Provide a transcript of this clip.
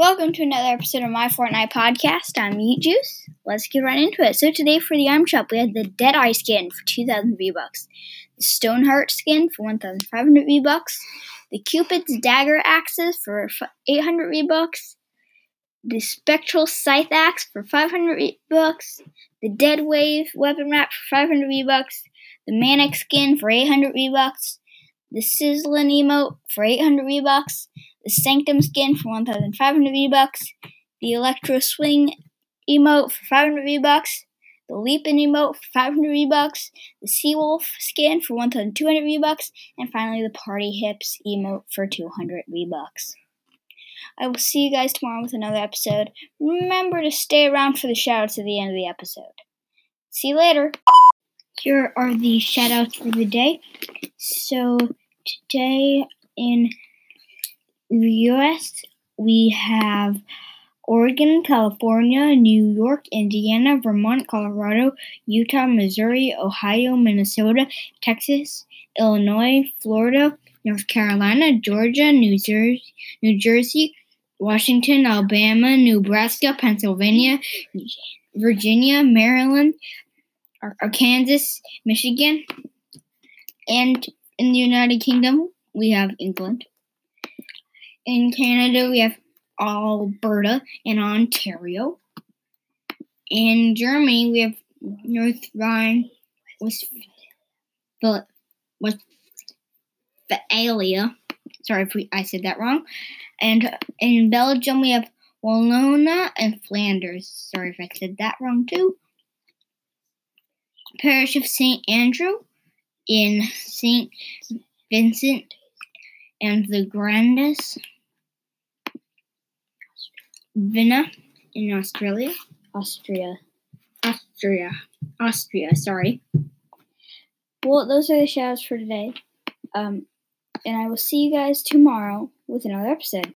Welcome to another episode of my Fortnite podcast. I'm Meat Juice. Let's get right into it. So today for the arm shop, we had the Deadeye skin for 2,000 V-Bucks, the Stoneheart skin for 1,500 V-Bucks, the Cupid's Dagger axes for 800 V-Bucks, the Spectral Scythe axe for 500 V-Bucks, the Dead Wave weapon wrap for 500 V-Bucks, the Manic skin for 800 V-Bucks, the Sizzling emote for 800 V-Bucks, the Sanctum skin for 1,500 V-Bucks, the Electro Swing emote for 500 V-Bucks, the Leapin emote for 500 V-Bucks, the Seawolf skin for 1,200 V-Bucks, and finally the Party Hips emote for 200 V-Bucks. I will see you guys tomorrow with another episode. Remember to stay around for the shoutouts at the end of the episode. See you later. Here are the shoutouts for the day. So today in US, we have Oregon, California, New York, Indiana, Vermont, Colorado, Utah, Missouri, Ohio, Minnesota, Texas, Illinois, Florida, North Carolina, Georgia, New Jersey, New Jersey, Washington, Alabama, Nebraska, Pennsylvania, Virginia, Maryland, Kansas, Michigan, and in the United Kingdom, we have England. In Canada, we have Alberta and Ontario. In Germany, we have North Rhine, Westphalia. Sorry if we, I said that wrong. And in Belgium, we have Wallonia and Flanders. Sorry if I said that wrong too. Parish of St. Andrew in St. Vincent and the Grenadines. Vienna in Australia. Austria. Austria. Austria, sorry. Well, those are the shoutouts for today. Um, and I will see you guys tomorrow with another episode.